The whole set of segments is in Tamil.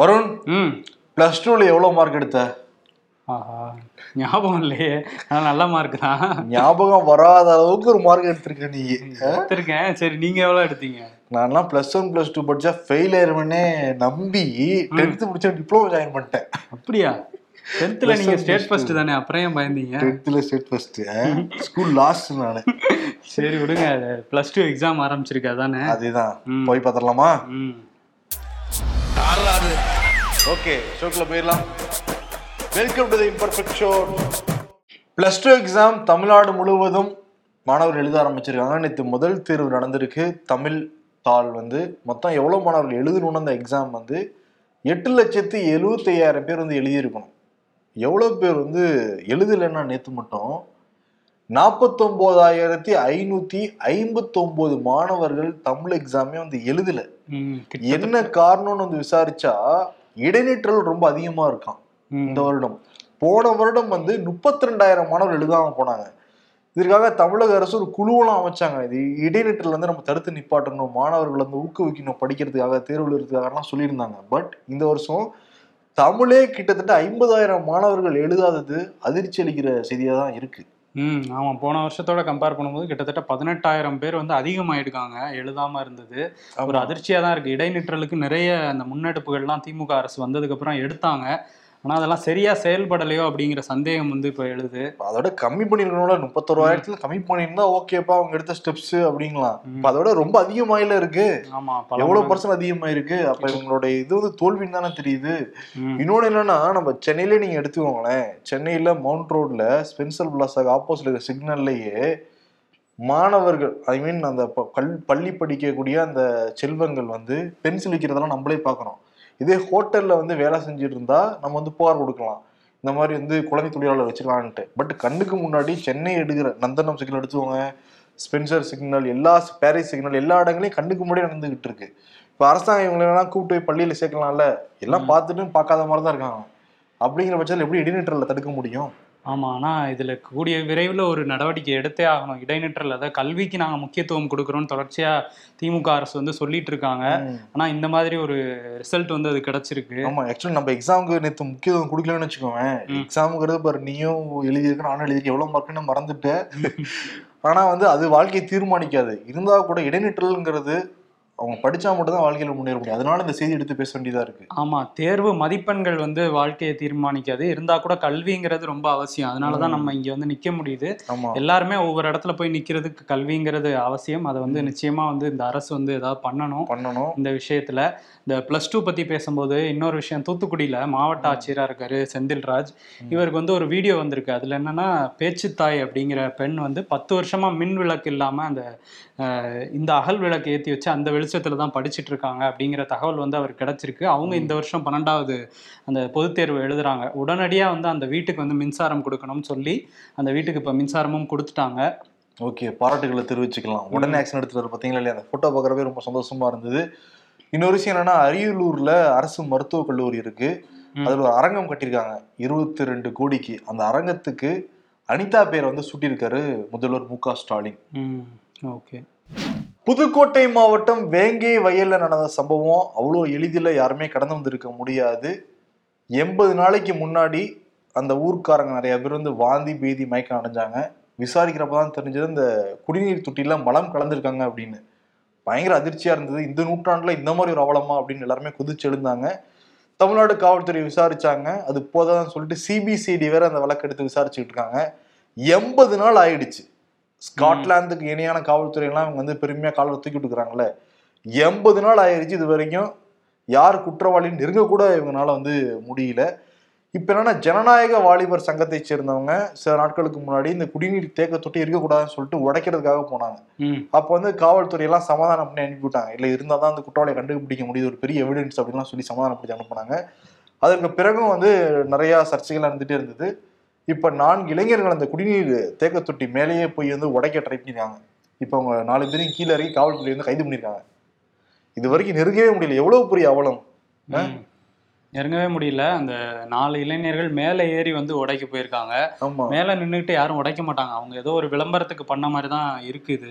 வருண் ம். பிளஸ் டூல எவ்வளவு மார்க் எடுத்த? ஆஹா ஞாபகம் இல்லையே. ஆனால் நல்ல மார்க் தான். ஞாபகம் வராத அளவுக்கு ஒரு மார்க் எடுத்திருக்க நீ. எடுத்திருக்கேன். சரி நீங்க எவ்வளோ எடுத்தீங்க? நான்லாம் பிளஸ் ஒன் பிளஸ் டூ படிச்சா ஃபெயில் ஆயிருவேனே நம்பி டென்த்து முடிச்சா டிப்ளமோ ஜாயின் பண்ணிட்டேன். அப்படியா? டென்த்தில் Plus நீங்க one, ஸ்டேட் ஃபர்ஸ்ட் தானே அப்புறம் ஏன் பயந்தீங்க? டென்த்தில் ஸ்டேட் ஃபர்ஸ்ட் ஸ்கூல் லாஸ்ட் நானு. சரி விடுங்க. ப்ளஸ் டூ எக்ஸாம் ஆரம்பிச்சிருக்கு அதானே? அதுதான். ம். போய் பார்த்துடலாமா? ம். ஓகே ஷோக்கில் போயிடலாம். Welcome to the imperfect show plus two exam Tamil Nadu முழுவதும் மாணவர்கள் எழுத ஆரம்பிச்சிருக்காங்க. நேற்று முதல் தேர்வு நடந்திருக்கு. தமிழ் தாள் வந்து மொத்தம் எவ்வளோ மாணவர்கள் எழுதணும்னு அந்த எக்ஸாம் வந்து எட்டு லட்சத்து எழுபத்தையாயிரம் பேர் வந்து எழுதியிருக்கணும். எவ்வளோ பேர் வந்து எழுதலைன்னா நேற்று மட்டும் நாற்பத்தொம்போதாயிரத்தி ஐநூற்றி ஐம்பத்தொம்போது மாணவர்கள் தமிழ் எக்ஸாமே வந்து எழுதலை. என்ன காரணம்னு வந்து விசாரிச்சா இடைநிற்றல் ரொம்ப அதிகமா இருக்கான். இந்த வருடம். போன வருடம் வந்து முப்பத்தி ரெண்டாயிரம் மாணவர்கள் எழுதாம போனாங்க. இதற்காக தமிழக அரசு ஒரு குழுவெல்லாம் அமைச்சாங்க. இது இடைநிற்றல் வந்து நம்ம தடுத்து நிப்பாட்டணும் மாணவர்கள் வந்து ஊக்குவிக்கணும் படிக்கிறதுக்காக தேர்வு எழுதுறதுக்காகலாம் சொல்லியிருந்தாங்க. பட் இந்த வருஷம் தமிழே கிட்டத்தட்ட ஐம்பதாயிரம் மாணவர்கள் எழுதாதது அதிர்ச்சி அளிக்கிற செய்தியா தான் இருக்கு. ம் ஆமாம் போன வருஷத்தோட கம்பேர் பண்ணும்போது கிட்டத்தட்ட பதினெட்டாயிரம் பேர் வந்து அதிகமாயிடுக்காங்க எழுதாம இருந்தது. ஒரு அதிர்ச்சியாக தான் இருக்கு. இடைநிற்றலுக்கு நிறைய அந்த முன்னெடுப்புகள்லாம் திமுக அரசு வந்ததுக்கு அப்புறம் எடுத்தாங்க. ஆனால் அதெல்லாம் சரியா செயல்படலையோ அப்படிங்கிற சந்தேகம் வந்து இப்போ எழுது. அதோட கம்மி பண்ணிருக்கணும்ல முப்பத்தோராயிரத்துல கம்மி பண்ணியிருந்தா ஓகேப்பா அவங்க எடுத்த ஸ்டெப்ஸ் அப்படிங்கலாம் இப்ப அதோட ரொம்ப அதிகமாயில இருக்கு. ஆமா பல எவ்வளவு. பர்சன்ட் அதிகமாயிருக்கு? அப்ப இவங்களோட இது வந்து தோல்வின்னு தானே தெரியுது. ம், இன்னொன்னு என்னன்னா நம்ம சென்னையில நீங்க எடுத்துக்கோங்களேன் சென்னையில மவுண்ட் ரோட்ல ஸ்பென்சர் பிளாஸாக ஆப்போசிட் இருக்கிற சிக்னல்லையே மாணவர்கள் ஐ மீன் அந்த ப- கல் பள்ளி படிக்கக்கூடிய அந்த செல்வங்கள் வந்து பென்சில் விற்கிறதெல்லாம் நம்மளே பார்க்குறோம் இதே ஹோட்டல்ல வந்து வேலை செஞ்சுட்டு இருந்தா நம்ம வந்து புகார் கொடுக்கலாம். இந்த மாதிரி வந்து குழந்தை தொழிலாளர் வச்சிருக்கான்ட்டு பட் கண்ணுக்கு முன்னாடி சென்னை எடுக்கிற நந்தனம் சிக்னல் எடுத்துக்கோங்க ஸ்பென்சர் சிக்னல் எல்லா பாரிஸ் சிக்னல் எல்லா இடங்களையும் கண்ணுக்கு முன்னாடி நடந்துகிட்டு இருக்கு. இப்போ அரசாங்கம் இவங்களெல்லாம் கூப்பிட்டு போய் பள்ளியில சேர்க்கலாம்ல. எல்லாம் பார்த்துட்டு பார்க்காத மாதிரி தான் இருக்காங்க. அப்படிங்கிற பட்சத்தில் எப்படி இடைநிற்றல தடுக்க முடியும்? ஆமா ஆனா இதுல கூடிய விரைவில் ஒரு நடவடிக்கை எடுத்தே ஆகணும். இடைநிற்றல் அதாவது கல்விக்கு நாங்க முக்கியத்துவம் கொடுக்குறோம்னு தொடர்ச்சியா திமுக அரசு வந்து சொல்லிட்டு இருக்காங்க. ஆனா இந்த மாதிரி ஒரு ரிசல்ட் வந்து அது கிடைச்சிருக்கு. ஆமா ஆக்சுவலி நம்ம எக்ஸாமுக்கு நேற்று முக்கியத்துவம் கொடுக்கலன்னு வச்சுக்கோங்க. ம். எக்ஸாமுங்கிறது பாரு நீயும் எழுதியிருக்க நானும் எழுதியிருக்கேன் எவ்வளவு மார்க்குன்னு மறந்துட்டேன். ஆனா வந்து அது வாழ்க்கையை தீர்மானிக்காது. இருந்தா கூட இடைநிற்றல்ங்கிறது அவங்க படிச்சா மட்டும் தான் வாழ்க்கையில முன்னேற முடியும். அதனால இந்த செய்தி எடுத்து பேச வேண்டியதா இருக்கு. ஆமா தேர்வு மதிப்பெண்கள் வந்து வாழ்க்கையை தீர்மானிக்காது. இருந்தா கூட கல்விங்கிறது ரொம்ப அவசியம். அதனாலதான். நம்ம இங்க வந்து நிக்க முடியுது. எல்லாருமே ஒவ்வொரு இடத்துல போய் நிக்கிறதுக்கு கல்விங்கிறது அவசியம். அதை வந்து நிச்சயமா வந்து இந்த அரசு வந்து ஏதாவது பண்ணணும். பண்ணணும். இந்த விஷயத்துல. இந்த பிளஸ் டூ பத்தி பேசும்போது இன்னொரு விஷயம் தூத்துக்குடியில மாவட்ட ஆட்சியரா இருக்காரு செந்தில்ராஜ் இவருக்கு வந்து ஒரு வீடியோ வந்திருக்கு. அதுல என்னன்னா பேச்சுத்தாய் அப்படிங்கிற பெண் வந்து பத்து வருஷமா மின் விளக்கு இல்லாம அந்த இந்த அகல் விளக்கு ஏத்தி வச்சு அந்த வெளிச்சத்துல தான் படிச்சிட்டு இருக்காங்க அப்படிங்கிற தகவல் வந்து அவருக்கு கிடைச்சிருக்கு. அவங்க இந்த வருஷம் பன்னெண்டாவது அந்த பொதுத் தேர்வு எழுதுறாங்க. உடனடியா வந்து அந்த வீட்டுக்கு வந்து மின்சாரம் கொடுக்கணும்னு சொல்லி அந்த வீட்டுக்கு இப்ப மின்சாரமும் கொடுத்துட்டாங்க. ஓகே பாராட்டுகளை தெரிவிச்சுக்கலாம். உடனே ஆக்ஷன் எடுத்துட்டு பார்த்தீங்களா இல்லையா? அந்த போட்டோ பார்க்குறப்பே ரொம்ப சந்தோஷமா இருந்தது. இன்னொரு விஷயம் என்னன்னா அரியலூர்ல அரசு மருத்துவக் கல்லூரி இருக்கு. அதுல ஒரு அரங்கம் கட்டியிருக்காங்க. இருபத்தி ரெண்டு கோடிக்கு. அந்த அரங்கத்துக்கு அனிதா பேரை வந்து சூட்டியிருக்காரு முதல்வர் மு க ஸ்டாலின். ஓகே. புதுக்கோட்டை மாவட்டம் வேங்கை வயலில் நடந்த சம்பவம் அவ்வளோ எளிதில் யாருமே கடந்து வந்திருக்க முடியாது. எண்பது நாளைக்கு முன்னாடி அந்த ஊர்க்காரங்க நிறைய பேர் வந்து வாந்தி பேதி மயக்கம் அடைஞ்சாங்க. விசாரிக்கிறப்ப தான் தெரிஞ்சது இந்த குடிநீர் தொட்டிலாம் மலம் கலந்துருக்காங்க அப்படின்னு. பயங்கர அதிர்ச்சியாக இருந்தது. இந்த நூற்றாண்டில் இந்த மாதிரி ஒரு அவலமா அப்படின்னு எல்லாருமே குதிச்சு எழுந்தாங்க. தமிழ்நாடு காவல்துறை விசாரிச்சாங்க. அது போதான்னு சொல்லிட்டு சிபிசிஐடி வேற அந்த வழக்கு எடுத்து விசாரிச்சுட்டு இருக்காங்க. எண்பது நாள் ஆயிடுச்சு. ஸ்காட்லாந்துக்கு இணையான காவல்துறை எல்லாம் இவங்க வந்து பெருமையா கால தூக்கி விட்டுக்கிறாங்கல்ல எண்பது நாள் ஆயிடுச்சு இது வரைக்கும். யார் குற்றவாளின்னு நெருங்க கூட இவங்கனால வந்து முடியல. இப்ப என்னன்னா ஜனநாயக வாலிபர் சங்கத்தை சேர்ந்தவங்க சில நாட்களுக்கு முன்னாடி இந்த குடிநீர் தேக்க தொட்டி இருக்கக்கூடாதுன்னு சொல்லிட்டு உடைக்கிறதுக்காக போனாங்க. அப்போ வந்து காவல்துறை எல்லாம் சமாதானம் பண்ணி அனுப்பிவிட்டாங்க இல்லை இருந்தால் தான் அந்த குற்றவாளியை கண்டுபிடிக்க முடியுது. ஒரு பெரிய எவிடன்ஸ் அப்படின்லாம் சொல்லி சமாதானம் பண்ணி அனுப்புனாங்க. அதற்கு பிறகும் வந்து நிறைய சர்ச்சைகள் இருந்துட்டே இருந்தது. இப்போ நான்கு இளைஞர்கள் அந்த குடிநீர் தேக்க தொட்டி மேலேயே போய் வந்து உடைக்க ட்ரை பண்ணியிருக்காங்க இப்போ அவங்க நாலு பேரையும் கீழே இறங்கி காவல்துறை வந்து கைது பண்ணியிருக்காங்க இது வரைக்கும் நெருங்கவே முடியல. எவ்வளவு பெரிய அவலம்? இறங்கவே முடியல. அந்த நாலு இளைஞர்கள் மேலே ஏறி வந்து உடைக்க போயிருக்காங்க. மேலே நின்றுட்டு யாரும் உடைக்க மாட்டாங்க. அவங்க ஏதோ ஒரு விளம்பரத்துக்கு பண்ண மாதிரி தான் இருக்குது.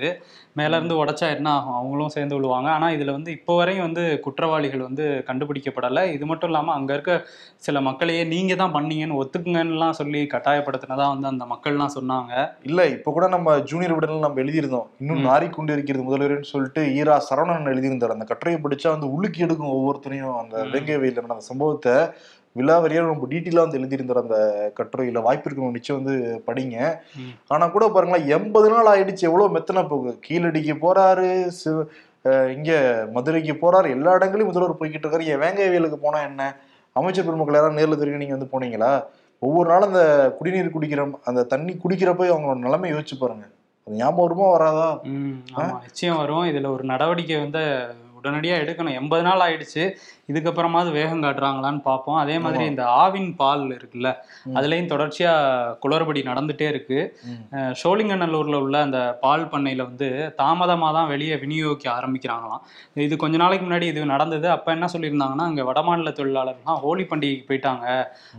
மேல இருந்து உடைச்சா என்ன ஆகும்? அவங்களும் சேர்ந்து விழுவாங்க. ஆனா இதுல வந்து இப்போ வரையும் வந்து குற்றவாளிகள் வந்து கண்டுபிடிக்கப்படலை. இது மட்டும் இல்லாம அங்க இருக்க சில மக்களையே நீங்க தான் பண்ணீங்கன்னு ஒத்துக்குங்கன்னுலாம் சொல்லி கட்டாயப்படுத்தினதா வந்து அந்த மக்கள்லாம் சொன்னாங்க. இல்ல இப்ப கூட நம்ம ஜூனியர் விடல நம்ம எழுதியிருந்தோம். இன்னும் ம். நாறிக்கொண்டு இருக்கிறது முதல்வர்னு சொல்லிட்டு ஈரா சரவணன் எழுதியிருந்தார். அந்த கட்டுரையை படிச்சா வந்து உள்ளுக்கு எடுக்கும் ஒவ்வொருத்தரையும் அந்த. வேங்கை வெயில நடந்த சம்பவத்தை விலாவரியா ரொம்ப டீட்டெயிலா வந்து எழுதியிருந்தார் அந்த கட்டுரையில. வாய்ப்பு இருக்கணும் நிச்சயம் வந்து படிங்க. ம். ஆனா கூட பாருங்களேன் எண்பது நாள் ஆயிடுச்சு. எவ்வளவு மெத்தனை போகுது கீழடிக்கு போறாரு சிவ இங்க மதுரைக்கு போறாரு. எல்லா இடங்களையும் முதல்வர் போய்கிட்டு இருக்காரு. என் வேங்கை வெயிலுக்கு போனா என்ன? அமைச்சர் பெருமக்கள் யாராவது நேர்ல தெரியும் நீங்க வந்து போனீங்களா? ஒவ்வொரு நாளும் அந்த குடிநீர் குடிக்கிற அந்த தண்ணி குடிக்கிறப்ப அவங்களோட நிலைமை யோசிச்சு பாருங்க. அது ஞாபகம் வராதா? நிச்சயம் வரும். இதுல ஒரு நடவடிக்கை வந்து உடனடியா எடுக்கணும். எண்பது நாள் ஆயிடுச்சு. இதுக்கப்புறமாவது வேகம் காட்டுறாங்களான்னு பார்ப்போம். அதே மாதிரி. இந்த ஆவின் பால் இருக்குல்ல. அதுலயும் தொடர்ச்சியா குளறுபடி நடந்துட்டே இருக்கு. சோழிங்கநல்லூர்ல உள்ள அந்த பால் பண்ணையில வந்து தாமதமா தான் வெளியே விநியோகிக்க ஆரம்பிக்கிறாங்களாம். இது கொஞ்ச நாளைக்கு முன்னாடி இது நடந்தது. அப்ப என்ன சொல்லியிருந்தாங்கன்னா அங்க வடமாநில தொழிலாளர்லாம் ஹோலி பண்டிகைக்கு போயிட்டாங்க.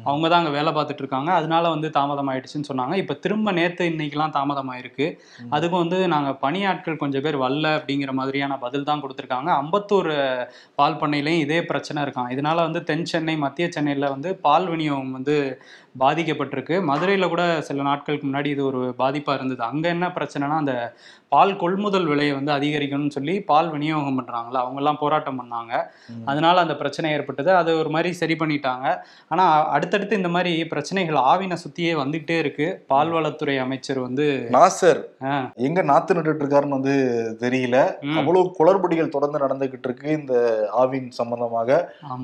அவங்க தான் அங்க வேலை பார்த்துட்டு இருக்காங்க. அதனால வந்து தாமதம் ஆயிடுச்சுன்னு சொன்னாங்க. இப்ப திரும்ப நேத்து இன்னைக்கெல்லாம் தாமதம் ஆயிருக்கு ம். அதுக்கும் வந்து நாங்க பணியாட்கள் கொஞ்சம் பேர் வரல அப்படிங்கிற மாதிரியான பதில் தான் கொடுத்துருக்காங்க. அம்பத்தூர் பால் பண்ணையிலையும் இதே பிரச்சனை பிரச்சனை இருக்கான் இதனால வந்து தென் சென்னை மத்திய சென்னையில் வந்து பால் விநியோகம் வந்து பாதிக்கப்பட்டிருக்கு. மதுரையில் கூட சில நாட்களுக்கு முன்னாடி இது ஒரு பாதிப்பாக இருந்தது. அங்கே என்ன பிரச்சனைனா அந்த பால் கொள்முதல் விலையை வந்து அதிகரிக்கணும்னு சொல்லி பால் விநியோகம் பண்றாங்கல்ல அவங்க எல்லாம் போராட்டம் பண்ணாங்க. அதனால அந்த பிரச்சனை ஏற்பட்டது. அது ஒரு மாதிரி சரி பண்ணிட்டாங்க. ஆனா அடுத்தடுத்து இந்த மாதிரி பிரச்சனைகள் ஆவினை சுத்தியே வந்துகிட்டே இருக்கு. பால்வளத்துறை அமைச்சர் வந்து நாசர் எங்க நாத்து நட்டுட்டு இருக்காருன்னு வந்து தெரியல. அவ்வளவு குளறுபடிகள் தொடர்ந்து நடந்துகிட்டு இருக்கு இந்த ஆவின் சம்பந்தமாக.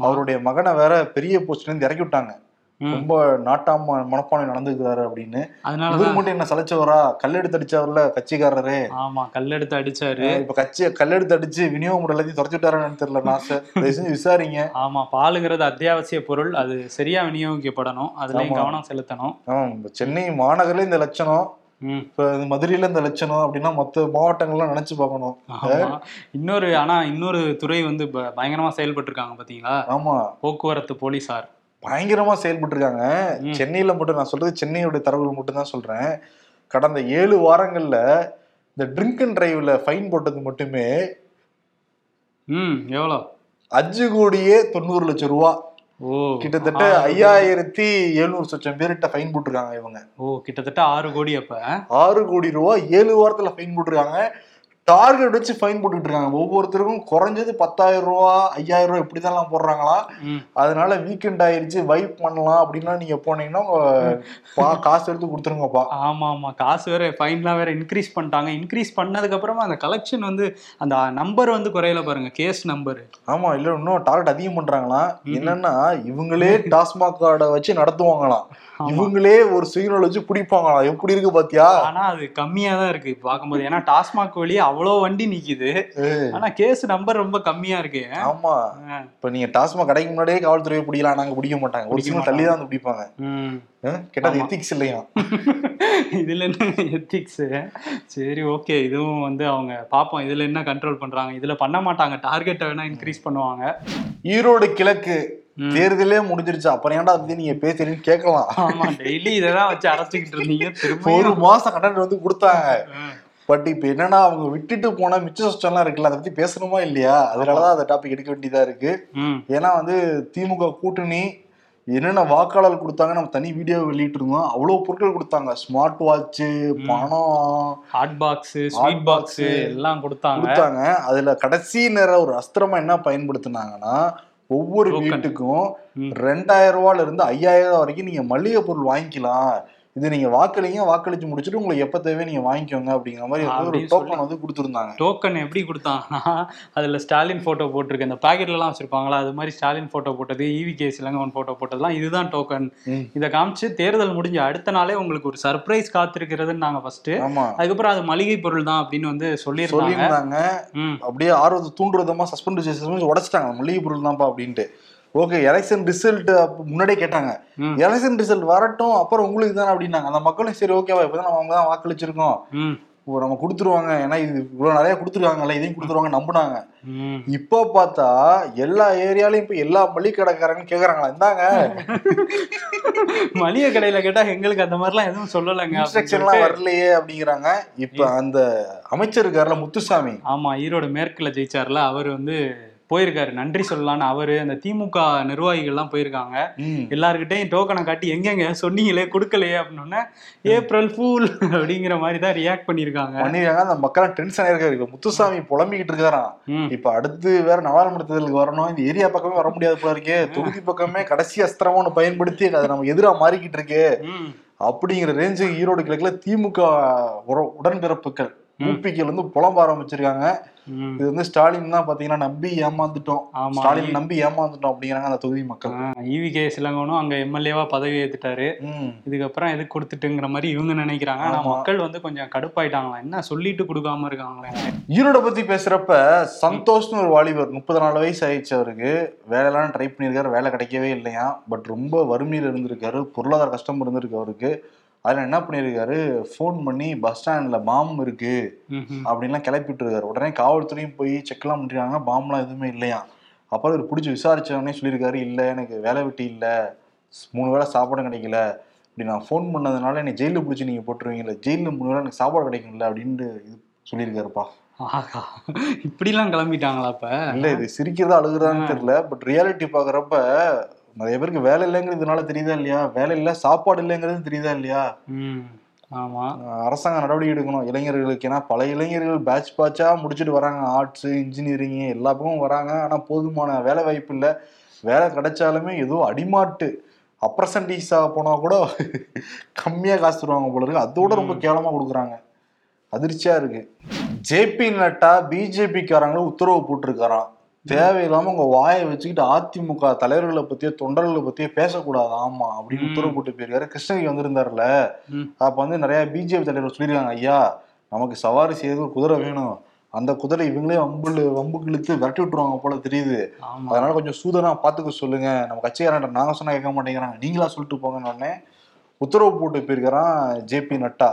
அவருடைய மகனை வேற பெரிய போஸ்ட்ல இருந்து இறக்கி விட்டாங்க. ரொம்ப நாட்டாம மனப்பானை நடந்துக்கிறாரு அப்படின்னு. அதனால இவரு மட்டும் என்ன சலைச்சவரா? கல்லெடுத்து அடிச்சவர்ல கட்சிக்காரரு. ஆமா கல்லெடுத்து அடிச்சாரு. இப்ப கட்சி கல்லெடுத்து அடிச்சு விநியோகம் முறை எல்லாத்தையும் துரத்தி விட்டாரான்னு தெரியல தயவு செஞ்சு விசாரிங்க. ஆமா பாலுங்கிறது அத்தியாவசிய பொருள். அது சரியா விநியோகிக்கப்படணும். அதுலயும். கவனம் செலுத்தணும். சென்னை மாநகர்ல இந்த லட்சணம் இப்ப மதுரையில இந்த லட்சணம் அப்படின்னா மத்த மாவட்டங்கள்லாம் நினைச்சு பார்க்கணும். இன்னொரு ஆனா இன்னொரு துறை வந்து பயங்கரமா செயல்பட்டு இருக்காங்க பாத்தீங்களா? ஆமா. போக்குவரத்து போலீசார் பயங்கரமா செயல்பட்டு இருக்காங்க. சென்னையில மட்டும் நான் சொல்றது சென்னையோட தரவுகள் மட்டும் தான் சொல்றேன். கடந்த ஏழு வாரங்கள்ல இந்த ட்ரிங்க் அண்ட் டிரைவ்ல ஃபைன் போட்டது மட்டுமே ம் எவ்வளோ? அஞ்சு கோடியே தொண்ணூறு லட்சம் ரூபா. ஓ கிட்டத்தட்ட. ஐயாயிரத்தி எழுநூறு லட்சம் பேர்கிட்ட ஃபைன் போட்டிருக்காங்க இவங்க. ஓ கிட்டத்தட்ட ஆறு கோடி அப்ப ஆறு கோடி ரூபா ஏழு வாரத்துல ஃபைன் போட்டிருக்காங்க. டார்கெட் வச்சு ஃபைன் போட்டுட்டு இருக்காங்க. ஒவ்வொருத்தருக்கும் குறைஞ்சது பத்தாயிரம் ரூபா ஐயாயிரம் ரூபா இப்படிதான் போடுறாங்களா? அதனால வீக்கெண்ட் ஆயிருச்சு வைப் பண்ணலாம் அப்படின்னா நீங்க போனீங்கன்னா உங்க காசு எடுத்து கொடுத்துருங்கப்பா. ஆமா ஆமா காசு வேற ஃபைன்லாம் வேற இன்க்ரீஸ் பண்ணிட்டாங்க. இன்க்ரீஸ் பண்ணதுக்கு அப்புறமா அந்த கலெக்ஷன் வந்து அந்த நம்பர் வந்து குறையல பாருங்க கேஸ் நம்பர் ஆமா இல்ல இன்னும் டார்கெட் அதிகம் பண்றாங்களாம் ம்ஹும். என்னன்னா இவங்களே டாஸ்மாக் கார்டை வச்சு நடத்துவாங்களாம். இவங்களே ஒரு சிக்னல் வச்சு பிடிப்பாங்களாம். எப்படி இருக்கு பாத்தியா? ஆனா அது கம்மியா தான் இருக்கு. பார்க்கும்போது ஏன்னா டாஸ்மாக் வழியே அவ்வளோ வண்டி நிக்குது. ஆனா கேஸ் நம்பர் ரொம்ப கம்மியா இருக்கு. ஆமா. இப்ப நீங்க டாஸ்மாக் கடைக்கு முன்னாடியே காவல்துறையை பிடிக்கலாம். நாங்க பிடிக்க மாட்டாங்க ஒரு சிக்னல் தள்ளி தான் வந்து பிடிப்பாங்க. கேட்டது. எத்திக்ஸ் இல்லையா? இதுல என்ன எத்திக்ஸ் சரி ஓகே இதுவும் வந்து அவங்க பார்ப்போம் இதுல என்ன கண்ட்ரோல் பண்றாங்க? இதுல பண்ண மாட்டாங்க. டார்கெட்டை வேணா இன்க்ரீஸ் பண்ணுவாங்க. ஈரோடு கிழக்கு. தேர்தலே முடிஞ்சிருச்சு. அப்புறம் ஏன்டா பத்தி நீங்க பேசுறீங்கன்னு கேட்கலாம். ஆமா டெய்லி இதெல்லாம் வச்சு அரைச்சிக்கிட்டு இருந்தீங்க. ஒரு மாசம் கண்டென்ட் வந்து கொடுத்தாங்க. பட் இப்ப என்னன்னா அவங்க விட்டுட்டு போன மிச்ச சுற்றம்லாம் இருக்குல்ல அதை பத்தி பேசணுமா இல்லையா? அதனாலதான் அந்த டாபிக் எடுக்க வேண்டியதா இருக்கு. ஏன்னா வந்து திமுக கூட்டணி என்னென்ன வாக்காளர் கொடுத்தாங்க நம்ம தனி வீடியோ வெளியிட்டு இருந்தோம் அவ்வளவு பொருட்கள் கொடுத்தாங்க. ஸ்மார்ட் வாட்ச் பணம் ஹாட் பாக்ஸ் ஸ்வீட் பாக்ஸ் எல்லாம் கொடுத்தாங்க. கொடுத்தாங்க. அதுல கடைசி நேரம் ஒரு அஸ்திரமா என்ன பயன்படுத்தினாங்கன்னா ஒவ்வொரு. வீட்டுக்கும். ரெண்டாயிரம் ரூபாயில இருந்து ஐயாயிரம் ரூபாய் வரைக்கும் நீங்க மளிகை பொருள் வாங்கிக்கலாம். இது நீங்க வாக்களிங்க வாக்களிச்சு முடிச்சுட்டு உங்களுக்கு எப்ப தேவை நீங்க வாங்கிக்கோங்க அப்படிங்கிற மாதிரி ஒரு டோக்கன் வந்து கொடுத்துருந்தாங்க. டோக்கன் எப்படி கொடுத்தாங்கன்னா அதுல ஸ்டாலின் போட்டோ போட்டிருக்கு. இந்த பாக்கெட்ல எல்லாம் வச்சிருப்பாங்களா அது மாதிரி ஸ்டாலின் போட்டோ போட்டது E V K S Elangovan photo போட்டதுலாம் இதுதான் டோக்கன். இதை காமிச்சு தேர்தல் முடிஞ்ச அடுத்த நாளே உங்களுக்கு ஒரு சர்ப்ரைஸ் காத்திருக்கிறதுன்னு நாங்க ஃபர்ஸ்ட் அதுக்கப்புறம் அது மளிகை பொருள் தான் அப்படின்னு வந்து சொல்லியிருந்தாங்க. சொல்லியிருந்தாங்க. அப்படியே ஆர்வத்தை தூண்டுற விதமா சஸ்பெண்ட் உடைச்சிட்டாங்க. மளிகை பொருள் தான்ப்பா அப்படின்ட்டு. ஓகே எலெக்ஷன் ரிசல்ட் முன்னாடியே கேட்டாங்க. எலெக்ஷன் ரிசல்ட் வரட்டும் அப்புறம் உங்களுக்கு தானே அப்படின்னாங்க. அந்த மக்களும் சரி ஓகேவா இப்பதான் நம்ம அவங்க தான் வாக்களிச்சிருக்கோம். நம்ம கொடுத்துருவாங்க. ஏன்னா இது இவ்வளவு நிறைய கொடுத்துருக்காங்கல்ல இதையும் கொடுத்துருவாங்க நம்புனாங்க. இப்போ பார்த்தா எல்லா ஏரியாலையும் இப்ப எல்லா மளிகை கடைக்காரங்க கேக்குறாங்களா? இந்தாங்க. மளிகை கடையில கேட்டா எங்களுக்கு அந்த மாதிரிலாம் எதுவும் சொல்லலைங்க அப்படின்னு இன்ஸ்ட்ரக்ஷன் எல்லாம் சொல்லிட்டு, வரலையே அப்படிங்கிறாங்க. இப்ப அந்த அமைச்சர் இருக்காருல முத்துசாமி. ஆமா ஈரோடு மேற்குல ஜெயிச்சார்ல அவர் வந்து போயிருக்காரு. நன்றி சொல்லலாம்னு அவரு அந்த திமுக நிர்வாகிகள்லாம் போயிருக்காங்க. எல்லாருக்கிட்டையும் டோக்கனை காட்டி எங்கெங்க சொன்னீங்களே கொடுக்கலையே அப்படின்னோடனே ஏப்ரல் ஃபூல் அப்படிங்கிற மாதிரி தான் ரியாக்ட் பண்ணியிருக்காங்க. பண்ணிருக்காங்க அந்த மக்கள் டென்ஷன் ஆயிருக்காரு. இப்ப முத்துசாமி புலம்பிக்கிட்டு இருக்காராம். இப்ப அடுத்து வேற நாடாளுமன்ற தேர்தலுக்கு வரணும். இந்த ஏரியா பக்கமே வர முடியாது போல இருக்கே. தொகுதி பக்கமே கடைசி அஸ்திரமா ஒண்ணு பயன்படுத்தி அதை நம்ம எதிரா மாறிக்கிட்டு இருக்கே. அப்படிங்கிற ரேஞ்சு ஈரோடு கிழக்குல திமுக உடன்பிறப்புகள். ஊப்பிகள் வந்து புலம்ப ஆரம்பிச்சிருக்காங்க. இது வந்து ஸ்டாலின் தான் பாத்தீங்கன்னா நம்பி ஏமாந்துட்டோம். ஸ்டாலின் நம்பி ஏமாந்துட்டோம் அப்படிங்கிறாங்க அந்த தொகுதி மக்கள். ஈவி கே சிலங்கனும் அங்க எம்எல்ஏவா பதவி ஏத்துட்டாரு. இதுக்கப்புறம் எதுக்கு கொடுத்துட்டுங்கிற மாதிரி இவங்க நினைக்கிறாங்க. ஆனா. மக்கள் வந்து கொஞ்சம் கடுப்பாயிட்டாங்களாம். என்ன சொல்லிட்டு கொடுக்காம இருக்காங்களே ஈரோட பத்தி பேசுறப்ப சந்தோஷ்னு ஒரு வாலிபர் முப்பது நாலு வயசு ஆயிடுச்சு அவருக்கு. வேலையெல்லாம் ட்ரை பண்ணியிருக்காரு வேலை கிடைக்கவே இல்லையா பட் ரொம்ப வறுமையில இருந்திருக்காரு பொருளாதார கஷ்டம் இருந்திருக்கு அவருக்கு. அதுல என்ன பண்ணியிருக்காரு ஃபோன் பண்ணி பஸ் ஸ்டாண்ட்ல பாம் இருக்கு. அப்படின்லாம் கிளப்பி விட்டுருக்காரு. உடனே காவல்துறையும் போய் செக்லாம் பண்ணிருக்காங்க. பாம்லாம் எதுவுமே இல்லையா அப்புறம் இவர் பிடிச்சி விசாரிச்சவொடனே சொல்லியிருக்காரு இல்லை எனக்கு வேலை வெட்டி இல்லை. மூணு வேளை சாப்பாடும் கிடைக்கல. இப்படி நான் ஃபோன் பண்ணதுனால என்னை ஜெயிலில் பிடிச்சி நீங்கள் போட்டுருவீங்கல்ல. ஜெயிலில் மூணு வேளை எனக்கு சாப்பாடு கிடைக்கும்ல அப்படின்ட்டு இது சொல்லியிருக்காருப்பா. ஆஹா. இப்படிலாம் கிளம்பிட்டாங்களா அப்ப? இல்ல இது சிரிக்கிறதா அழுகுறதான்னு தெரியல. பட் ரியாலிட்டி பாக்குறப்ப நிறைய பேருக்கு வேலை இல்லைங்கிறதுனால தெரியுதா இல்லையா? வேலை இல்ல சாப்பாடு இல்லைங்கிறது தெரியுதா இல்லையா? ம் ஆமா. அஹ் அரசாங்கம் நடவடிக்கை எடுக்கணும். இளைஞர்களுக்கு ஏன்னா பல இளைஞர்கள் பேட்ச் பேட்சா முடிச்சுட்டு வராங்க. ஆர்ட்ஸ் இன்ஜினியரிங் எல்லா பக்கமும் வராங்க. ஆனா போதுமான வேலை வாய்ப்பு இல்ல. வேலை கிடைச்சாலுமே ஏதோ அடிமாட்டு அப்ரசன்டீஸாக போனா கூட கம்மியா காசு தருவாங்க போல இருக்கு. அதோட ரொம்ப கேவலமா கொடுக்குறாங்க. அதிர்ச்சியா இருக்கு. ஜேபி நட்டா பிஜேபி காரங்களும் உத்தரவு போட்டிருக்காராம். தேவையில்லாம உங்க வாயை வச்சுக்கிட்டு அதிமுக தலைவர்களை பத்தியோ தொண்டர்களை பத்தியோ பேசக்கூடாது. ஆமா அப்படின்னு. உத்தரவு போட்டு போயிருக்காரு. கிருஷ்ணகிரி வந்திருந்தாருல. அப்ப வந்து நிறைய பிஜேபி தலைவர் சொல்லியிருக்காங்க ஐயா நமக்கு சவாரி செய்யறது ஒரு குதிரை வேணும். அந்த குதிரை இவங்களே வம்புல வம்புக்கு இழுத்து விரட்டி விட்டுருவாங்க போல தெரியுது. அதனால கொஞ்சம் சூதனா பாத்துக்க சொல்லுங்க. நம்ம கட்சிக்காரன் நாங்க சொன்னா கேட்க மாட்டேங்கிறாங்க. நீங்களா சொல்லிட்டு போங்கன்னு உடனே உத்தரவு போட்டு போயிருக்கிறான் ஜேபி நட்டா.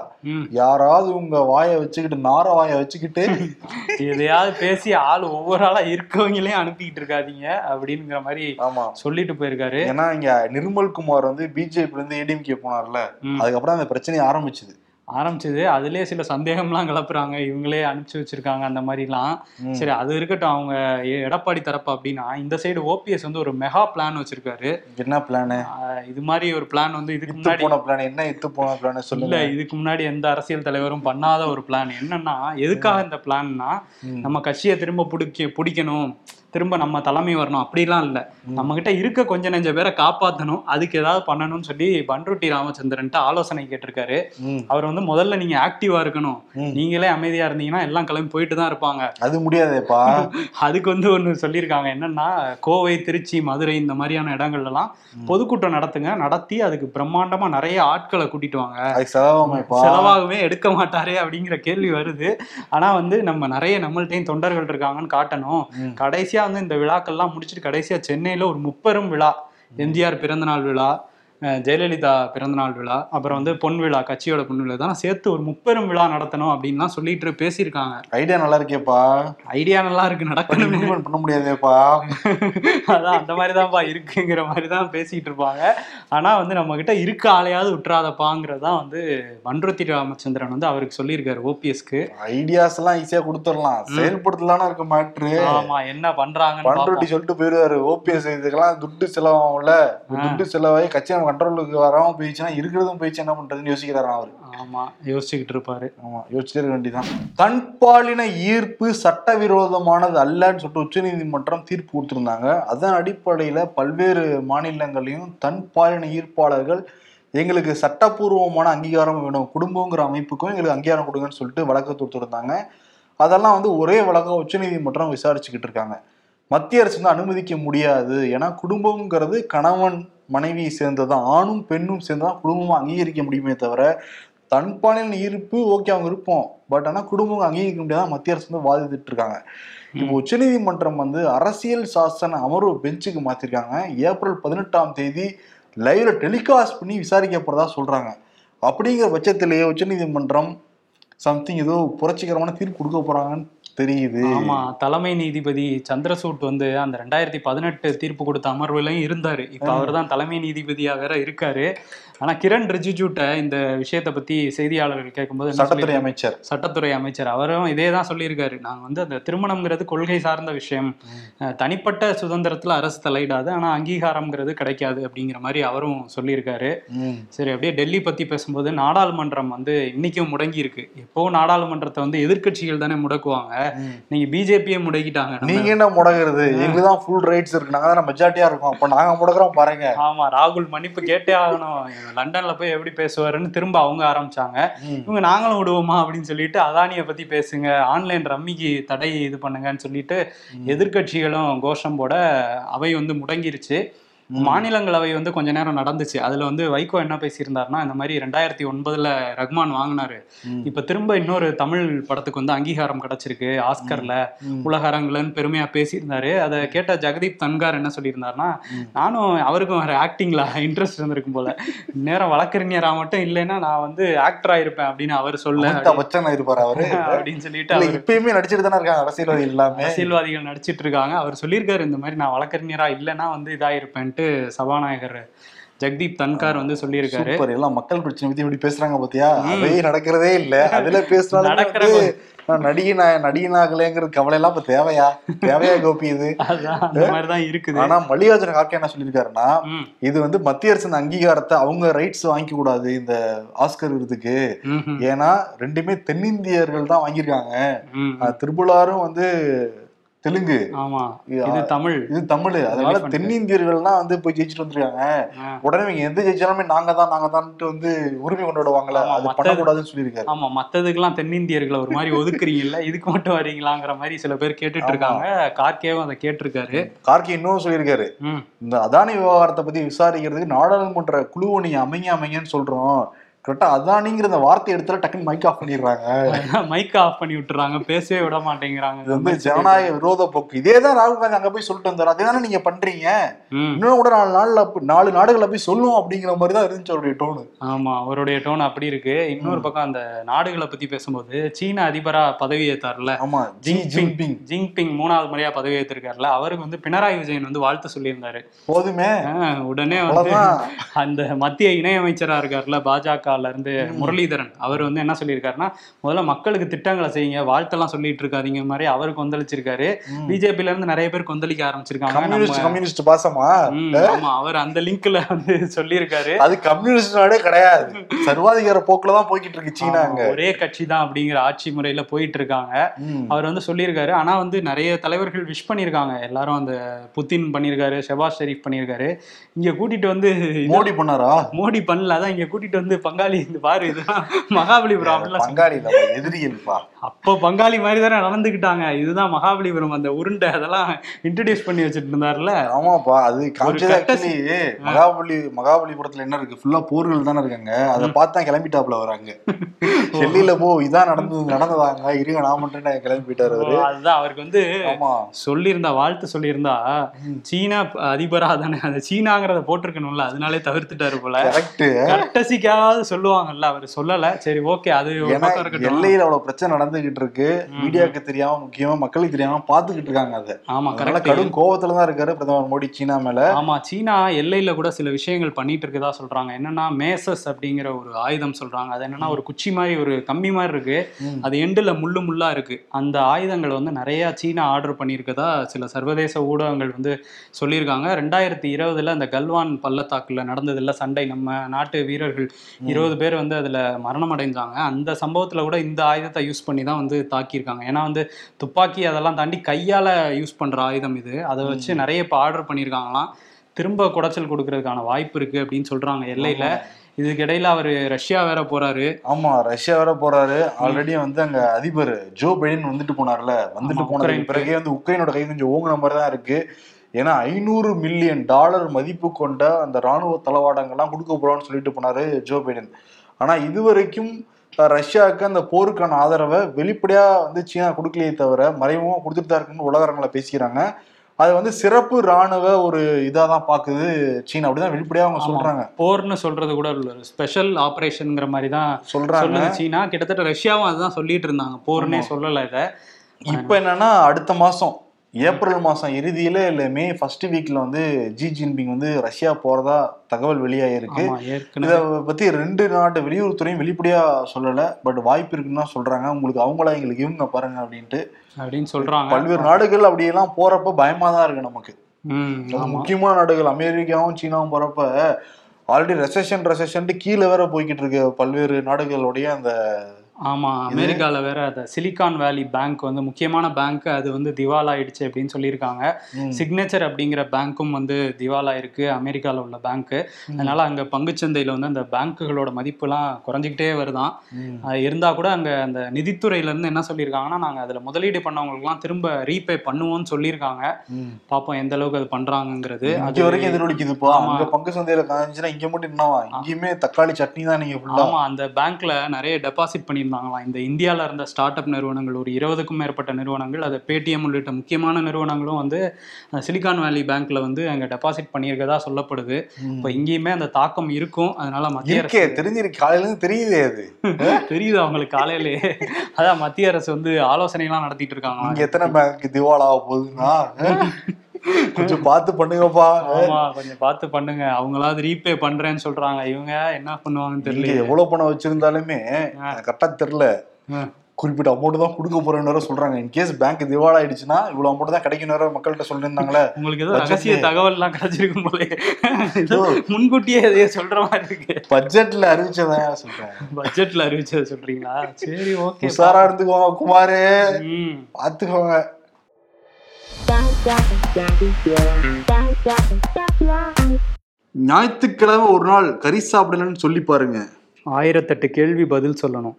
யாராவது உங்க வாயை வச்சுக்கிட்டு நார வாயை வச்சுக்கிட்டு எதையாவது பேசி ஆள் ஒவ்வொரு ஆளா இருக்கவங்களையும் அனுப்பிக்கிட்டு இருக்காதீங்க அப்படிங்கிற மாதிரி ஆமா. சொல்லிட்டு போயிருக்காரு. ஏன்னா இங்க நிர்மல் குமார் வந்து பிஜேபில இருந்து ஏடிஎம்கே போனார்ல. அதுக்கப்புறம் அந்த பிரச்சனை ஆரம்பிச்சது. ஆரம்பிச்சது. அதுலயே சில சந்தேகம்லாம் கிளப்புறாங்க. இவங்களே அனுப்பிச்சு வச்சிருக்காங்க அந்த மாதிரிலாம். சரி அது இருக்கட்டும். அவங்க எடப்பாடி தரப்பு அப்படின்னா இந்த சைடு ஓபிஎஸ் வந்து ஒரு மெகா பிளான் வச்சிருக்காரு. என்ன பிளானு இது மாதிரி ஒரு பிளான் வந்து இதுக்கு முன்னாடி போன பிளான் என்ன? இத்து போன பிளான் சொல்லுங்க. இதுக்கு முன்னாடி எந்த அரசியல் தலைவரும் பண்ணாத ஒரு பிளான் என்னன்னா எதுக்காக இந்த பிளான்னா. நம்ம கட்சியை திரும்ப பிடிக்க பிடிக்கணும். திரும்ப நம்ம தலைமை வரணும். அப்படிலாம் இல்ல. நம்ம கிட்ட இருக்க கொஞ்ச நெஞ்ச பேரை காப்பாத்தணும். அதுக்கு ஏதாவது பண்ணணும்னு சொல்லி பன்ருட்டி ராமச்சந்திரன்ட்டு ஆலோசனை கேட்டிருக்காரு. அவர் வந்து முதல்ல நீங்க ஆக்டிவா இருக்கணும். நீங்களே அமைதியா இருந்தீங்கன்னா எல்லாம் கிளம்பி போயிட்டு தான் இருப்பாங்க. அது முடியாதேப்பா. அதுக்கு வந்து ஒண்ணு சொல்லியிருக்காங்க. என்னன்னா கோவை திருச்சி மதுரை இந்த மாதிரியான இடங்கள்ல எல்லாம் பொதுக்கூட்டம் நடத்துங்க. நடத்தி அதுக்கு பிரம்மாண்டமா நிறைய ஆட்களை கூட்டிட்டு வாங்க. செலவாகவே எடுக்க மாட்டாரே அப்படிங்கிற கேள்வி வருது. ஆனா வந்து நம்ம நிறைய நம்மள்ட்டையும் தொண்டர்கள் இருக்காங்கன்னு காட்டணும். கடைசியா வந்து இந்த விழாக்கள்லாம் முடிச்சுட்டு கடைசியா சென்னையில ஒரு முப்பெரும் விழா எம்ஜிஆர் பிறந்தநாள் விழா ஜெயலலிதா பிறந்தநாள் விழா அப்புறம் வந்து பொன் விழா கட்சியோட பொன் விழா தான் சேர்த்து ஒரு முப்பெரும் விழா நடத்தணும் அப்படின்லாம் சொல்லிட்டு பேசியிருக்காங்க. ஐடியா நல்லா இருக்கேப்பா ஐடியா நல்லா இருக்கு நடக்கணும். பண்ண முடியாதேப்பா. அதான் அந்த மாதிரி தான்ப்பா இருக்குங்கிற மாதிரி தான் பேசிட்டு இருப்பாங்க. ஆனா வந்து நம்ம கிட்ட இருக்க ஆளையாவது விட்டுறாதப்பாங்கிறது தான் வந்து வன்ருத்தி ராமச்சந்திரன் வந்து அவருக்கு சொல்லியிருக்காரு ஓபிஎஸ்க்கு ஐடியாஸ் எல்லாம் ஈஸியா கொடுத்துடலாம். செயல்படுத்தலாம்னு இருக்க மேட்ரு. ஆமா என்ன பண்றாங்கன்னு பண்ருட்டி பார்ப்போம். சொல்லிட்டு போயிருவாரு. ஓபிஎஸ் இதுக்கெல்லாம் துட்டு செலவாகும்ல. துட்டு செலவாகி கட்சி நம்ம கண்ட்ரோலுக்கு வராம போயிடுச்சுன்னா இருக்கிறதும் போயிடுச்சு என்ன பண்றதுன்னு யோசிக்கிறாராம் அவரு. ஆமா யோசிச்சுக்கிட்டு இருப்பாரு. ஆமா யோசிச்சுட்டே இருக்க வேண்டியதான் தன்பாலின ஈர்ப்பு சட்டவிரோதமானது அல்லன்னு சொல்லிட்டு உச்சநீதிமன்றம் தீர்ப்பு கொடுத்திருந்தாங்க. அதன் அடிப்படையில பல்வேறு மாநிலங்களையும் தன்பாலின ஈர்ப்பாளர்கள் எங்களுக்கு சட்டப்பூர்வமான அங்கீகாரம் வேணும். குடும்பங்கிற அமைப்புக்கும் எங்களுக்கு அங்கீகாரம் கொடுங்கன்னு சொல்லிட்டு வழக்கு தொடுத்திருந்தாங்க. அதெல்லாம் வந்து ஒரே வழக்கம் உச்சநீதிமன்றம் விசாரிச்சுக்கிட்டு இருக்காங்க. மத்திய அரசு வந்து அனுமதிக்க முடியாது. ஏன்னா குடும்பம்ங்கிறது கணவன் மனைவி சேர்ந்ததான் ஆணும் பெண்ணும் சேர்ந்ததான் குடும்பமா அங்கீகரிக்க முடியுமே தவிர தன்பாலின ஈர்ப்பு ஓகே அவங்க இருப்போம். பட் ஆனா குடும்பம் அங்கீகரிக்க முடியாத மத்திய அரசு வந்து வாதிட்டு இருக்காங்க. இப்போ உச்சநீதிமன்றம் வந்து அரசியல் சாசன அமர்வு பெஞ்சுக்கு மாத்திருக்காங்க. ஏப்ரல் பதினெட்டாம் தேதி லைவ்ல டெலிகாஸ்ட் பண்ணி விசாரிக்க போறதா சொல்றாங்க. அப்படிங்கிற பட்சத்திலேயே உச்சநீதிமன்றம் சம்திங் ஏதோ புரட்சிகரமான தீர்ப்பு கொடுக்க போறாங்கன்னு தெரியுது. ஆமா தலைமை நீதிபதி சந்திரசூட் வந்து அந்த ரெண்டாயிரத்தி பதினெட்டு தீர்ப்பு கொடுத்த அமர்வுலயும் இருந்தாரு. இப்ப அவர் தான் தலைமை நீதிபதியா வேற இருக்காரு. ஆனா கிரண் ரிஜிஜூட்ட இந்த விஷயத்தை பத்தி செய்தியாளர்கள் கேட்கும்போது சட்டத்துறை? அமைச்சர். சட்டத்துறை அமைச்சர். அவரும் இதே தான் சொல்லியிருக்காரு. நாங்க வந்து அந்த திருமணம்ங்கிறது கொள்கை சார்ந்த விஷயம். தனிப்பட்ட சுதந்திரத்துல அரசு தலையிடாது ஆனா அங்கீகாரம்ங்கிறது கிடைக்காது அப்படிங்கிற மாதிரி அவரும் சொல்லியிருக்காரு. சரி அப்படியே டெல்லி பத்தி பேசும்போது நாடாளுமன்றம் வந்து இன்னைக்கும் முடங்கி இருக்கு எப்போ நாடாளுமன்றத்தை வந்து எதிர்க்கட்சிகள் தானே முடக்குவாங்க. நீங்க பிஜேபியே முடக்கிட்டாங்க. நீங்க என்ன முடங்குறது எங்களுக்கு தான் ஃபுல் ரைட்ஸ் இருக்கு. நாங்க தானே மெஜாரிட்டியா இருக்கோம். அப்ப நாங்க முடக்குறோம் பாருங்க. ஆமா ராகுல் மன்னிப்பு கேட்டே ஆகணும். லண்டன்ல போய் எப்படி பேசுவாருன்னு திரும்ப அவங்க ஆரம்பிச்சாங்க. இவங்க நாங்களும் விடுவோமா அப்படின்னு சொல்லிட்டு அதானியை பத்தி பேசுங்க ஆன்லைன் ரம்மிக்கு தடை இது பண்ணுங்கன்னு சொல்லிட்டு எதிர்க்கட்சிகளும் கோஷம் போட அவை வந்து முடங்கிருச்சு. மாநிலங்களவை வந்து கொஞ்ச நேரம் நடந்துச்சு. அதுல வந்து வைகோ என்ன பேசியிருந்தாருன்னா இந்த மாதிரி ரெண்டாயிரத்தி ஒன்பதுல ரஹ்மான் வாங்கினாரு. இப்ப திரும்ப இன்னொரு தமிழ் படத்துக்கு வந்து அங்கீகாரம் கிடைச்சிருக்கு ஆஸ்கர்ல. உலக அரங்குலன்னு பெருமையா பேசியிருந்தாரு. அதை கேட்ட ஜெகதீப் தன்கார் என்ன சொல்லியிருந்தாருன்னா. நானும் அவருக்கும் வேற ஆக்டிங்ல இன்ட்ரெஸ்ட் இருந்திருக்கும் போல. நேரம் வழக்கறிஞரா மட்டும் இல்லைன்னா நான் வந்து ஆக்டரா இருப்பேன் அப்படின்னு அவர் சொல்ல பச்சன் இருப்பாரு அவரு. அப்படின்னு சொல்லிட்டு இப்பயுமே நடிச்சிட்டு தானே இருக்காங்க அரசியல்வாதி எல்லாமே. அரசியல்வாதிகள் நடிச்சிட்டு இருக்காங்க. அவர் சொல்லியிருக்காரு இந்த மாதிரி நான் வழக்கறிஞரா இல்லைன்னா வந்து இதாயிருப்பேன்ட்டு சபாநாயகர் ஜெகதீப் தன்கார் வந்து சொல்லியிருக்காரு. சூப்பர். எல்லாம் மக்கள் பிரச்சனை பத்தி இப்படி பேசுறாங்க பாத்தியா? அவே நடக்கிறதே இல்ல. அதுல பேசினாலும் நடக்கிற வந்து நான் நடிகை நடிகனாகலேங்கிறது கவலை எல்லாம் இப்ப தேவையா? தேவையா கோபி இது? மாதிரிதான் இருக்குது. ஆனா மல்லிகார்ஜுன கார்கே என்ன சொல்லியிருக்காருன்னா இது வந்து மத்திய அரசின் அங்கீகாரத்தை அவங்க ரைட்ஸ் வாங்கிக்க கூடாது இந்த ஆஸ்கர் விருதுக்கு. ஏன்னா ரெண்டுமே தென்னிந்தியர்கள் தான் வாங்கியிருக்காங்க. ம், அஹ் திருப்புலாரும் வந்து தெலுங்கு. ஆமா. இது தமிழ். இது தமிழ். அதனால. தென்னிந்தியர்கள்லாம் வந்து போய் ஜெயிச்சுட்டு வந்திருக்காங்க. உடனே இவங்க எந்த ஜெயிச்சாலுமே நாங்க தான் நாங்க தான்ட்டு வந்து உரிமை கொண்டாடுவாங்கல்ல ஆமா, அது பண்ணக்கூடாதுன்னு சொல்லியிருக்காரு. ஆமா மத்ததுக்கெல்லாம் தென்னிந்தியர்களை ஒரு மாதிரி ஒதுக்குறீங்கல்ல இதுக்கு மட்டும் வரீங்களாங்கிற மாதிரி சில பேர் கேட்டுட்டு இருக்காங்க கார்கேவும் அதை கேட்டிருக்காரு. கார்கே இன்னும் சொல்லியிருக்காரு. இந்த அதானி விவகாரத்தை பத்தி விசாரிக்கிறதுக்கு நாடாளுமன்ற குழுவை நீங்க அமைங்க அமைங்கன்னு சொல்றோம். கரெக்டா அதானிங்கிற அந்த வார்த்தை எடுத்தால டக்குன்னு மைக் ஆஃப் பண்ணிடுறாங்க. மைக்க ஆஃப் பண்ணி விட்டுறாங்க பேசவே விட மாட்டேங்கிறாங்க. இது வந்து ஜனநாயக விரோத போக்கு. இதே தான் ராகுல் காந்தி அங்க போய் சொல்லிட்டு வந்தாரு. அதே தானே நீங்க பண்றீங்க? இன்னும் கூட நாலு நாள்ல நாலு நாடுகள்ல போய் சொல்லுவோம் அப்படிங்கிற மாதிரி தான் இருந்துச்சு அவருடைய டோனு ஆமா அவருடைய டோன் அப்படி இருக்கு. இன்னொரு பக்கம் அந்த நாடுகளை பத்தி பேசும்போது சீன அதிபரா பதவி ஏத்தார்ல. ஆமா ஜி ஜின்பிங் ஜிங்பிங் மூணாவது முறையா பதவி ஏற்றிருக்காருல அவருக்கு வந்து பினராயி விஜயன் வந்து வாழ்த்து சொல்லியிருந்தாரு. போதுமே. உடனே வந்து அந்த மத்திய இணையமைச்சரா இருக்காருல்ல பாஜகல இருந்து முரளிதரன். அவர் வந்து என்ன சொல்லியிருக்காருன்னா முதல்ல மக்களுக்கு திட்டங்களை செய்யுங்க. வாழ்த்தெல்லாம் சொல்லிட்டு இருக்காதீங்க மாதிரி அவர் கொந்தளிச்சிருக்காரு. பிஜேபில இருந்து நிறைய பேர் கொந்தளிக்க ஆரம்பிச்சிருக்காங்க. கம்யூனிஸ்ட் பாசமா? ஆமா. அவர் அந்த லிங்க்ல வந்து சொல்லியிருக்காரு. அது கம்யூனிஸ்ட் நாடே கிடையாது. சர்வாதிகார போக்குல தான் போய்கிட்டு இருக்கு சீனா ஒரே கட்சி தான் அப்படிங்கிற ஆட்சி முறையில போயிட்டு இருக்காங்க. அவர் வந்து சொல்லியிருக்காரு. ஆனா வந்து நிறைய தலைவர்கள் விஷ் பண்ணியிருக்காங்க. எல்லாரும் அந்த புத்தின் பண்ணியிருக்காரு ஷெபாஸ் ஷெரீப் பண்ணியிருக்காரு. இங்க கூட்டிட்டு வந்து மோடி பண்ணாரா? மோடி பண்ணல. அதான் இங்க கூட்டிட்டு வந்து பங்காளி இந்த பாரு இதுதான் மகாபலிபுரம் பங்காளி எதிரிகள்ப்பா. அப்போ பங்காளி மாதிரி தானே நடந்துக்கிட்டாங்க. இதுதான் மகாபலிபுரம் அந்த உருண்டை அதெல்லாம் இன்ட்ரடியூஸ் பண்ணி வச்சுட்டு இருந்தாருல ஆமாப்பா அது காமிச்சது மகாபலி மகாபலிபுரத்துல என்ன இருக்கு? ஃபுல்லா போர்கள் தானே இருக்காங்க. அதை பார்த்து கிளம்பிட்டாப்ல வராங்க டெல்லியில போ இதான் நடந்தது நடந்ததாங்க. இருங்க நான் மட்டும் கிளம்பிட்டாரு அவரு. அதுதான் அவருக்கு வந்து ஆமா. சொல்லியிருந்தா வாழ்த்து சொல்லியிருந்தா சீனா அதிபரா தானே. அந்த சீனாங்கிறத போட்டிருக்கணும்ல அதனாலே தவிர்த்துட்டாரு போல. கரெக்ட் கட்டசிக்காவது சொல்லுவாங்கல்ல அவர் சொல்லல. சரி ஓகே அது எல்லையில அவ்வளவு பிரச்சனை நடந்துகிட்டு இருக்கு. மீடியாவுக்கு தெரியாம முக்கியமா மக்களுக்கு தெரியாம பாத்துக்கிட்டு இருக்காங்க அதை. ஆமா கரெக்ட் கடும் கோவத்துல தான் இருக்காரு பிரதமர் மோடி சீனா மேல. ஆமா சீனா எல்லையில கூட சில விஷயங்கள் பண்ணிட்டு இருக்கதா சொல்றாங்க. என்னன்னா மேசஸ் அப்படிங்கிற ஒரு ஆயுதம் சொல்றாங்க. அது என்னன்னா ஒரு குச்சி மாதிரி ஒரு கம்பி மாதிரி இருக்கு. அது எண்டுல முள்ளு முள்ளா இருக்கு. அந்த ஆயுதங்கள் வந்து நிறைய சீனா ஆர்டர் பண்ணியிருக்கதா சில சர்வதேச ஊடகங்கள் வந்து சொல்லியிருக்காங்க. ரெண்டாயிரத்தி இருபதுல அந்த கல்வான் பள்ளத்தாக்குல நடந்ததுல சண்டை. நம்ம நாட்டு வீரர்கள் இருபது பேர் வந்து அதுல மரணம் அடைஞ்சாங்க அந்த சம்பவத்துல கூட இந்த ஆயுதத்தை யூஸ் பண்ணி தான் வந்து தாக்கியிருக்காங்க. ஏன்னா வந்து துப்பாக்கி அதெல்லாம் தாண்டி கையால யூஸ் பண்ற ஆயுதம் இது. அதை வச்சு நிறைய இப்போ ஆர்டர் பண்ணியிருக்காங்களாம். திரும்ப குடைச்சல் கொடுக்கறதுக்கான வாய்ப்பு இருக்கு அப்படின்னு சொல்றாங்க எல்லையில. இதுக்கிடையில அவர் ரஷ்யா வேற போறாரு. ஆமா ரஷ்யா வேற போறாரு. ஆல்ரெடி வந்து அங்க அதிபர் ஜோ பைடன் வந்துட்டு போனார்ல. வந்துட்டு உக்ரைனுக்கு. பிறகே வந்து உக்ரைனோட கை கொஞ்சம் ஓங்குன மாதிரி தான் இருக்கு. ஏன்னா ஐநூறு மில்லியன் டாலர் மதிப்பு கொண்ட அந்த ராணுவ தளவாடங்கள்லாம் கொடுக்க போறோம்னு சொல்லிட்டு போனாரு ஜோ பைடன். ஆனா இதுவரைக்கும் ரஷ்யாவுக்கு அந்த போருக்கான ஆதரவை வெளிப்படையா வந்து சீனா கொடுக்கலையே தவிர மறைமுகமா கொடுத்துட்டு தான் இருக்குன்னு உலகரங்களை பேசிக்கிறாங்க. அது வந்து சிறப்பு ராணுவ ஒரு இதா தான் பாக்குது சீனா. அப்படிதான் வெளிப்படையா அவங்க ஆமா. சொல்றாங்க. போர்னு சொல்றது கூட இல்ல. ஸ்பெஷல் ஆபரேஷன்ங்கிற மாதிரி தான் சொல்றாங்க. சொல்லுது சீனா. கிட்டத்தட்ட ரஷ்யாவும் அதுதான் சொல்லிட்டு இருந்தாங்க. போர்னே. சொல்லல இத. இப்ப என்னன்னா அடுத்த மாசம் ஏப்ரல் மாசம் இறுதியில இல்ல மே ஃபர்ஸ்ட் வீக்ல வந்து ஜி ஜின்பிங் வந்து ரஷ்யா போறதா தகவல் வெளியாயிருக்கு. இத பத்தி ரெண்டு நாட்டு வெளியுறவுத்துறையும் வெளிப்படையா சொல்லல பட் வாய்ப்பு இருக்குன்னு தான் சொல்றாங்க. உங்களுக்கு அவங்களா எங்களுக்கு இவங்க பாருங்க அப்படின்ட்டு. அப்படின்னு சொல்றாங்க. பல்வேறு நாடுகள் அப்படியெல்லாம் போறப்ப பயமா தான் இருக்கு நமக்கு. முக்கியமான நாடுகள். அமெரிக்காவும் சீனாவும் போறப்ப ஆல்ரெடி ரெசெஷன் ரெசெஷன்ட்டு கீழே வேற போய்கிட்டு இருக்கு பல்வேறு நாடுகளுடைய அந்த ஆமா அமெரிக்கால வேற அந்த சிலிகான் வேலி பேங்க் வந்து முக்கியமான பேங்க் அது வந்து திவால் ஆயிடுச்சு அப்படின்னு சொல்லியிருக்காங்க. சிக்னேச்சர் அப்படிங்கிற பேங்க்கும் வந்து திவால் ஆயிருக்கு அமெரிக்கால உள்ள பேங்க் அதனால அங்க பங்குச்சந்தையில வந்து அந்த பேங்க்குகளோட மதிப்புலாம் குறைஞ்சிக்கிட்டே வருதான். அது இருந்தா கூட அங்க அந்த நிதித்துறையில இருந்து என்ன சொல்லியிருக்காங்கன்னா நாங்க அதுல முதலீடு பண்ணவங்களுக்குலாம் திரும்ப ரீபே பண்ணுவோம்னு சொல்லியிருக்காங்க. பாப்போம் எந்த அளவுக்கு அது பண்றாங்கங்கிறது. இங்க அது வரைக்கும் எதிரொலிக்குதுப்பா. அங்க பங்கு சந்தையில காமிச்சுன்னா இங்க மட்டும் என்னவா? இங்கேயுமே தக்காளி சட்னி தான் நீங்க ஃபுல்லா ஆமா அந்த பேங்க்ல நிறைய டெபாசிட் பண்ணியிருந்தாங்களாம் இந்த இந்தியால இருந்த ஸ்டார்ட் அப் நிறுவனங்கள் ஒரு இருபதுக்கும் மேற்பட்ட நிறுவனங்கள் அது பேடிஎம் உள்ளிட்ட முக்கியமான நிறுவனங்களும் வந்து சிலிகான் வேலி பேங்க்ல வந்து அங்க டெபாசிட் பண்ணியிருக்கதா சொல்லப்படுது. இப்போ இங்கேயுமே அந்த தாக்கம் இருக்கும். அதனால மத்திய அரசு தெரிஞ்சிருக்கு. காலையில தெரியுதே அது. தெரியுது அவங்களுக்கு காலையிலே அதான் மத்திய அரசு வந்து ஆலோசனை எல்லாம் நடத்திட்டு இருக்காங்க. எத்தனை பேங்க் திவால் ஆக போகுதுன்னா கொஞ்சம் பார்த்து பண்ணுங்கப்பா. ஆமா கொஞ்சம் பார்த்து பண்ணுங்க. அவங்களாவது ரீபே பண்றேன்னு சொல்றாங்க. இவங்க என்ன பண்ணுவாங்கன்னு தெரியல. எவ்வளவு பணம் வச்சிருந்தாலுமே கரெக்டா தெரியல. குறிப்பிட்ட அமௌண்ட் தான் கொடுக்க போறேன்னு சொல்றாங்க. இன்கேஸ் பேங்க் திவால் ஆயிடுச்சுன்னா இவ்வளவு அமௌண்ட் தான் கிடைக்கும் வேற மக்கள்கிட்ட சொல்லியிருந்தாங்களே. உங்களுக்கு ஏதோ ரகசிய. தகவல் எல்லாம் கிடைச்சிருக்கும் போல. முன்கூட்டியே எதையோ சொல்ற மாதிரி இருக்கு. பட்ஜெட்ல அறிவிச்சதான் சொல்றேன். பட்ஜெட்ல அறிவிச்சதை சொல்றீங்களா? சரி ஓகே. உஷாரா இருந்துக்குவாங்க குமாரு. பாத்துக்கோங்க ஞாயிற்றுக்கிழமை ஒரு நாள் கறி சாப்பிடலன்னு சொல்லி பாருங்க. ஆயிரத்தெட்டு கேள்வி பதில் சொல்லணும்.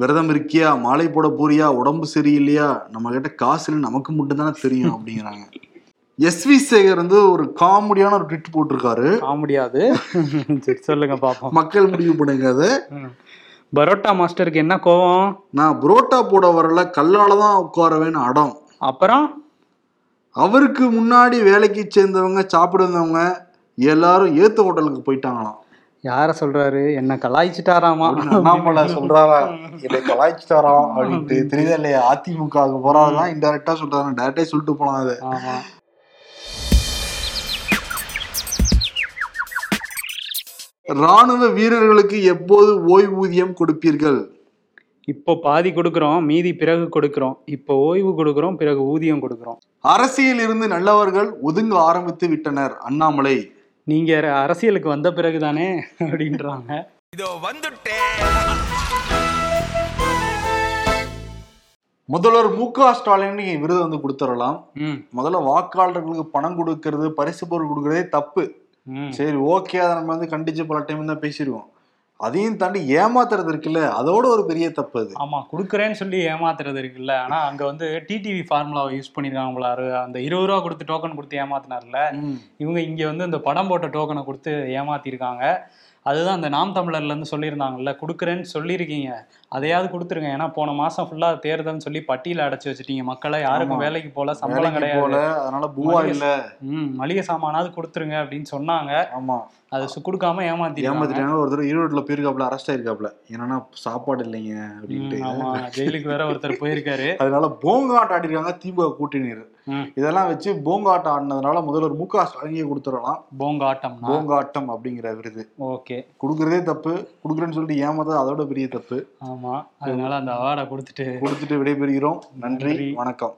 விரதம் இருக்கியா மாலை போட போறியா உடம்பு சரியில்லையா? நம்ம கிட்ட காசு இல்லை நமக்கு மட்டும் தானே தெரியும் அப்படிங்கிறாங்க. எஸ் வி சேகர் வந்து ஒரு காமெடியான ஒரு ட்விட் போட்டிருக்காரு. ஆக முடியாது சரி சொல்லுங்க பாப்போம். மக்கள் முடிவு பண்ணுங்க அதை. பரோட்டா மாஸ்டருக்கு என்ன கோவம்? நான் புரோட்டா போட வரல கல்லால தான் உட்காரவேன்னு அடம். அப்புறம்? அவருக்கு முன்னாடி வேலைக்கு சேர்ந்தவங்க சாப்பிட வந்தவங்க எல்லாரும் ஏத்து ஹோட்டலுக்கு போயிட்டாங்களாம். யார சொல்றாரு? என்ன கலாய்ச்சிட்டாராமா? அண்ணாமலை சொல்றாரா? இதை கலாய்ச்சிட்டாராம் அப்படின்ட்டு தெரியுதா இல்லையா? அதிமுக போறாதான் இன்டெரக்டா சொல்றாங்க டேரக்டே சொல்லிட்டு போலாம் அது ராணுவ வீரர்களுக்கு எப்போது ஓய்வூதியம் கொடுப்பீர்கள்? இப்போ பாதி கொடுக்குறோம் மீதி பிறகு கொடுக்குறோம். இப்போ ஓய்வு கொடுக்குறோம் பிறகு ஊதியம் கொடுக்குறோம். அரசியல் இருந்து நல்லவர்கள் ஒதுங்க ஆரம்பித்து விட்டனர் அண்ணாமலை. நீங்க அரசியலுக்கு வந்த பிறகுதானே அப்படின்றாங்க. முதல்வர் மு க ஸ்டாலின் விருது வந்து கொடுத்துடலாம். ம். முதல்ல வாக்காளர்களுக்கு பணம் கொடுக்கறது பரிசு பொருள் கொடுக்கறதே தப்பு. ம். சரி ஓகே அதை நம்ம வந்து கண்டிச்சு பல டைம் தான் பேசிடுவோம் அதையும் தாண்டி ஏமாத்துறது இருக்குல்ல? அதோட ஒரு பெரிய தப்பு அது. ஆமா கொடுக்குறேன்னு சொல்லி ஏமாத்துறது இருக்குல்ல. ஆனா அங்க வந்து டிடிவி ஃபார்முலாவை யூஸ் பண்ணிருக்காங்க போல அவரு அந்த இருபது ரூபா கொடுத்து டோக்கன் கொடுத்து ஏமாத்தினார்ல. இவங்க இங்க வந்து இந்த படம் போட்ட டோக்கனை கொடுத்து ஏமாத்திருக்காங்க. அதுதான் அந்த நாம் தமிழர்ல இருந்து சொல்லியிருந்தாங்கல்ல கொடுக்குறேன்னு சொல்லியிருக்கீங்க. அதையாவது கொடுத்துருங்க. ஏன்னா போன மாசம் ஃபுல்லா தேர்தல்னு சொல்லி பட்டியல அடைச்சு வச்சுட்டீங்க. மக்களை யாருக்கும். வேலைக்கு போல சம்பளம் கிடையாது. அதனால பூவா இல்ல. ம் மளிகை சாமானாவது கொடுத்துருங்க அப்படின்னு சொன்னாங்க. ஆமா. அது கொடுக்காம ஏமாத்திருக்காங்க ஏமாத்திட்டாங்க. ஒரு தடவை ஈரோட்ல போயிருக்காப்ல அரெஸ்ட் ஆயிருக்காப்ல என்னன்னா சாப்பாடு இல்லைங்க அப்படின்ட்டு. ஜெயிலுக்கு வேற ஒருத்தர் போயிருக்காரு. அதனால போங்காட்டம் ஆடிருக்காங்க திமுக கூட்டணியர். இதெல்லாம் வச்சு போங்காட்டம் ஆடினதுனால முதல்வர் மு க ஸ்டாலினியை கொடுத்துடலாம். போங்காட்டம்னா போங்காட்டம் அப்படிங்கிற விருது. ஓகே. கொடுக்கறதே தப்பு. கொடுக்குறேன்னு சொல்லிட்டு ஏமாத்தது அதோட பெரிய தப்பு. ஆமா. அதனால அந்த அவார்டை கொடுத்துட்டு கொடுத்துட்டு விடைபெறுகிறோம். நன்றி. வணக்கம்.